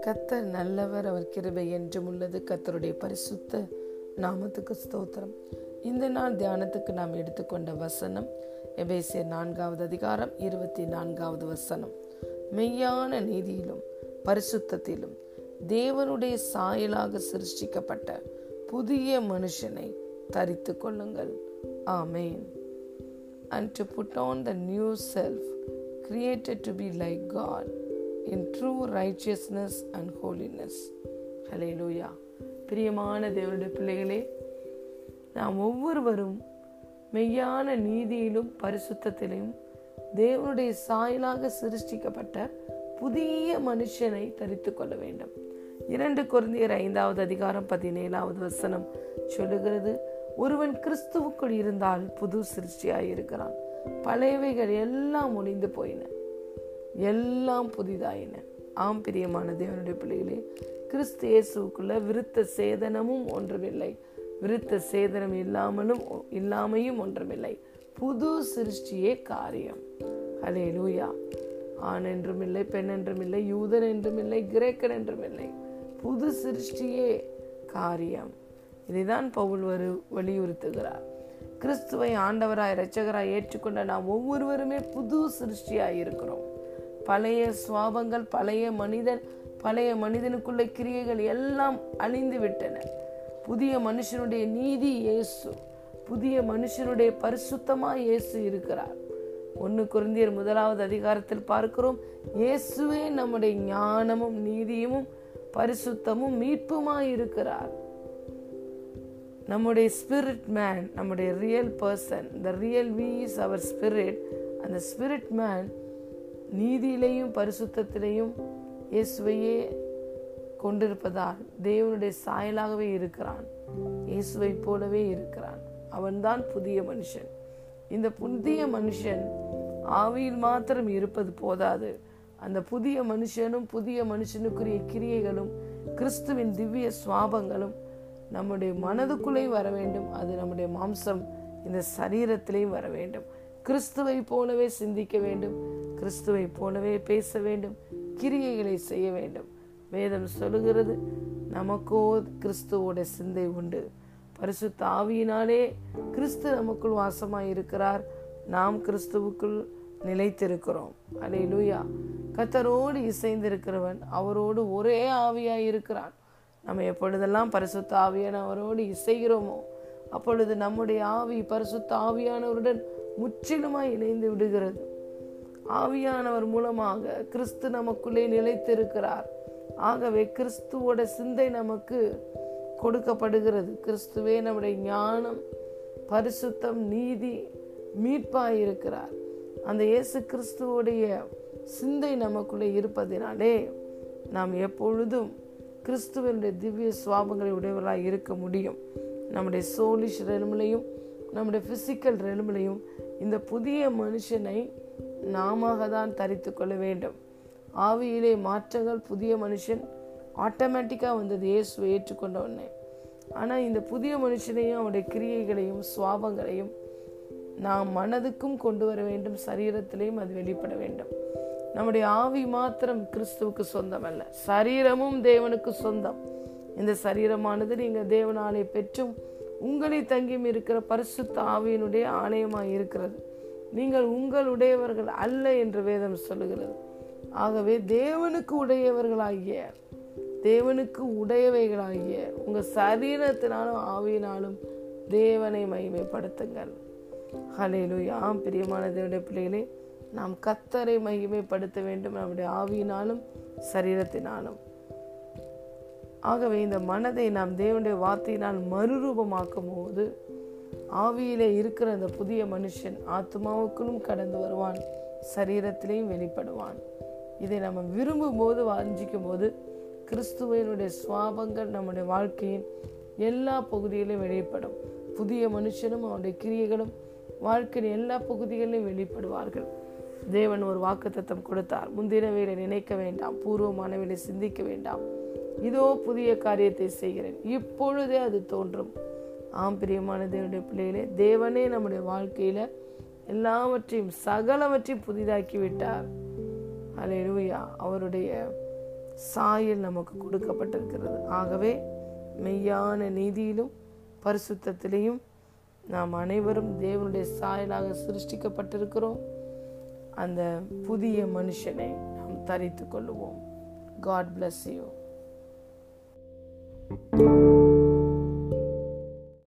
கத்தர் நல்லவர் அவர் கிருபை என்றும் உள்ளது. கத்தருடைய பரிசுத்த நாமத்துக்கு ஸ்தோத்திரம். இந்த நாள் தியானத்துக்கு நாம் எடுத்துக்கொண்ட வசனம் எபேசியர் நான்காவது அதிகாரம் இருபத்தி நான்காவது வசனம். மெய்யான நீதியிலும் பரிசுத்தத்திலும் தேவனுடைய சாயலாக சிருஷ்டிக்கப்பட்ட புதிய மனுஷனை தரித்து கொள்ளுங்கள். ஆமேன். And to put on the new self, created to be like God in true righteousness and holiness. Hallelujah. பிரியமான தேவனுடைய பிள்ளைகளே நாம் ஒவ்வொருவரும் மெய்யான நீதியிலும் பரிசுத்தத்திலும் தேவனுடைய சாயலாக சிருஷ்டிக்கப்பட்ட புதிய மனுஷனை தரித்து கொள்ள வேண்டும் இரண்டு குருந்தியர் ஐந்தாவது அதிகாரம் பதினேழாவது வசனம் சொல்லுகிறது ஒருவன் கிறிஸ்துவுக்குள் இருந்தால் புது சிருஷ்டியாக இருக்கிறான் பழையவைகள் எல்லாம் ஒளிந்து போயின. எல்லாம் புதிதாயின. ஆம் பிரியமான தேவனுடைய பிள்ளைகளே கிறிஸ்து இயேசுக்குள்ள விருத்த சேதனமும் ஒன்றுமில்லை. விருத்த சேதனம் இல்லாமலும் இல்லாமையும் ஒன்றுமில்லை. புது சிருஷ்டியே காரியம். ஹலே லூயா ஆண் என்றும் இல்லை பெண் என்றும் இல்லை யூதன் என்றும் இல்லை கிரேக்கன் என்றும் இல்லை. புது சிருஷ்டியே காரியம். இதைதான் பவுல் வரு வலியுறுத்துகிறார். கிறிஸ்துவை ஆண்டவராய் இரட்சகராய் ஏற்றுக்கொண்ட நாம் ஒவ்வொருவருமே புது சிருஷ்டியாய் இருக்கிறோம். பழைய சுவாபங்கள் பழைய மனிதன் பழைய மனிதனுக்குள்ள கிரியைகள் எல்லாம் அழிந்து விட்டன புதிய மனுஷனுடைய நீதி இயேசு புதிய மனுஷனுடைய பரிசுத்தமா இயேசு இருக்கிறார். ஒன்று குருந்தியர் முதலாவது அதிகாரத்தில் பார்க்கிறோம் இயேசுவே நம்முடைய ஞானமும் நீதியும் பரிசுத்தமும் மீட்புமாய் இருக்கிறார். நம்முடைய ஸ்பிரிட் மேன் நம்முடைய real person the real we is our spirit அந்த ஸ்பிரிட் மேன் நீதியிலையும் பரிசுத்திலையும் இயேசுவையே கொண்டிருப்பதால் தேவனுடைய சாயலாகவே இருக்கிறான். இயேசுவை போலவே இருக்கிறான். அவன்தான் புதிய மனுஷன். இந்த புதிய மனுஷன் ஆவியில் மாத்திரம் இருப்பது போதாது. அந்த புதிய மனுஷனும் புதிய மனுஷனுக்குரிய கிரியைகளும் கிறிஸ்துவின் திவ்ய சுவாபங்களும் நம்முடைய மனதுக்குள்ளே வர வேண்டும். அது நம்முடைய மாம்சம் இந்த சரீரத்திலேயும் வர வேண்டும். கிறிஸ்துவை போலவே சிந்திக்க வேண்டும். கிறிஸ்துவை போலவே பேச வேண்டும். கிரியைகளை செய்ய வேண்டும். வேதம் சொல்லுகிறது நமக்கோ கிறிஸ்துவோட சிந்தை உண்டு. பரிசு தாவியினாலே கிறிஸ்து நமக்குள் வாசமாய் இருக்கிறார். நாம் கிறிஸ்துவுக்குள் நிலைத்திருக்கிறோம். அலே லூயா கத்தரோடு இசைந்திருக்கிறவன் அவரோடு ஒரே ஆவியாய் இருக்கிறான். நம்ம எப்பொழுதெல்லாம் பரிசுத்த ஆவியானவரோடு இசைகிறோமோ அப்பொழுது நம்முடைய ஆவி பரிசுத்த ஆவியானவருடன் முற்றிலுமாய் இணைந்து விடுகிறது. ஆவியானவர் மூலமாக கிறிஸ்து நமக்குள்ளே நிலைத்திருக்கிறார். ஆகவே கிறிஸ்துவோட சிந்தை நமக்கு கொடுக்கப்படுகிறது. கிறிஸ்துவே நம்முடைய ஞானம் பரிசுத்தம் நீதி மீட்பாய் இருக்கிறார் அந்த இயேசு கிறிஸ்துவோடைய சிந்தை நமக்குள்ளே இருப்பதினாலே நாம் எப்பொழுதும் கிறிஸ்துவனுடைய திவ்ய சுவாபங்களை உடையவர்களாக இருக்க முடியும். நம்முடைய சோலிஷ் ரெலுமிலையும் நம்முடைய பிசிக்கல் ரெலுமிலையும் இந்த புதிய மனுஷனை நாம தான் தரித்து கொள்ள வேண்டும். ஆவியிலே மாற்றங்கள் புதிய மனுஷன் ஆட்டோமேட்டிக்காக வந்தது இயேசுவை ஏற்றுக்கொண்ட உடனே ஆனால் இந்த புதிய மனுஷனையும் அவருடைய கிரியைகளையும் சுவாபங்களையும் நாம் மனதுக்கும் கொண்டு வர வேண்டும் சரீரத்திலையும் அது வெளிப்பட வேண்டும். நம்முடைய ஆவி மாத்திரம் கிறிஸ்துவுக்கு சொந்தம் அல்ல சரீரமும் தேவனுக்கு சொந்தம். இந்த சரீரமானது நீங்கள் தேவனாலே பெற்றும் உங்களை தங்கியும் இருக்கிற பரிசுத்த ஆவியினுடைய ஆணையமாக இருக்கிறது. நீங்கள் உங்களுடையவர்கள் அல்ல என்று வேதம் சொல்லுகிறது. ஆகவே தேவனுக்கு உடையவர்களாகிய தேவனுக்கு உடையவைகளாகிய உங்கள் சரீரத்தினாலும் ஆவியினாலும் தேவனை மகிமைப்படுத்துங்கள். ஹலேலு யாம் பிரியமான தேவனுடைய பிள்ளைகளே நாம் கத்தரை மகிமைப்படுத்த வேண்டும் நம்முடைய ஆவியினாலும் சரீரத்தினாலும். ஆகவே இந்த மனதை நாம் தேவனுடைய வார்த்தையினால் மறுரூபமாக்கும் போது ஆவியிலே இருக்கிற அந்த புதிய மனுஷன் ஆத்மாவுக்குள்ளும் கடந்து வருவான் சரீரத்திலையும் வெளிப்படுவான். இதை நம்ம விரும்பும் போது வாஞ்சிக்கும் போது கிறிஸ்துவனுடைய சுவாபங்கள் நம்முடைய வாழ்க்கையின் எல்லா பகுதிகளிலும் வெளிப்படும். புதிய மனுஷனும் அவனுடைய கிரியைகளும் வாழ்க்கையின் எல்லா பகுதிகளிலும் வெளிப்படுவார்கள். தேவன் ஒரு வாக்கு தத்தம் கொடுத்தார். வேலை நினைக்க வேண்டாம். பூர்வமானவைகளை சிந்திக்க வேண்டாம். இதோ புதிய காரியத்தை செய்கிறேன். இப்பொழுதே அது தோன்றும். ஆம் பிரியமான தேவனுடைய பிள்ளைகளே தேவனே நம்முடைய வாழ்க்கையில எல்லாவற்றையும் சகலவற்றையும் புதிதாக்கி விட்டார் அலையிலூயா அவருடைய சாயல் நமக்கு கொடுக்கப்பட்டிருக்கிறது. ஆகவே மெய்யான நீதியிலும் பரிசுத்தத்திலையும் நாம் அனைவரும் தேவனுடைய சாயலாக சிருஷ்டிக்கப்பட்டிருக்கிறோம். அந்த புதிய மனுஷனை நாம் தரித்து கொள்ளுவோம். God bless you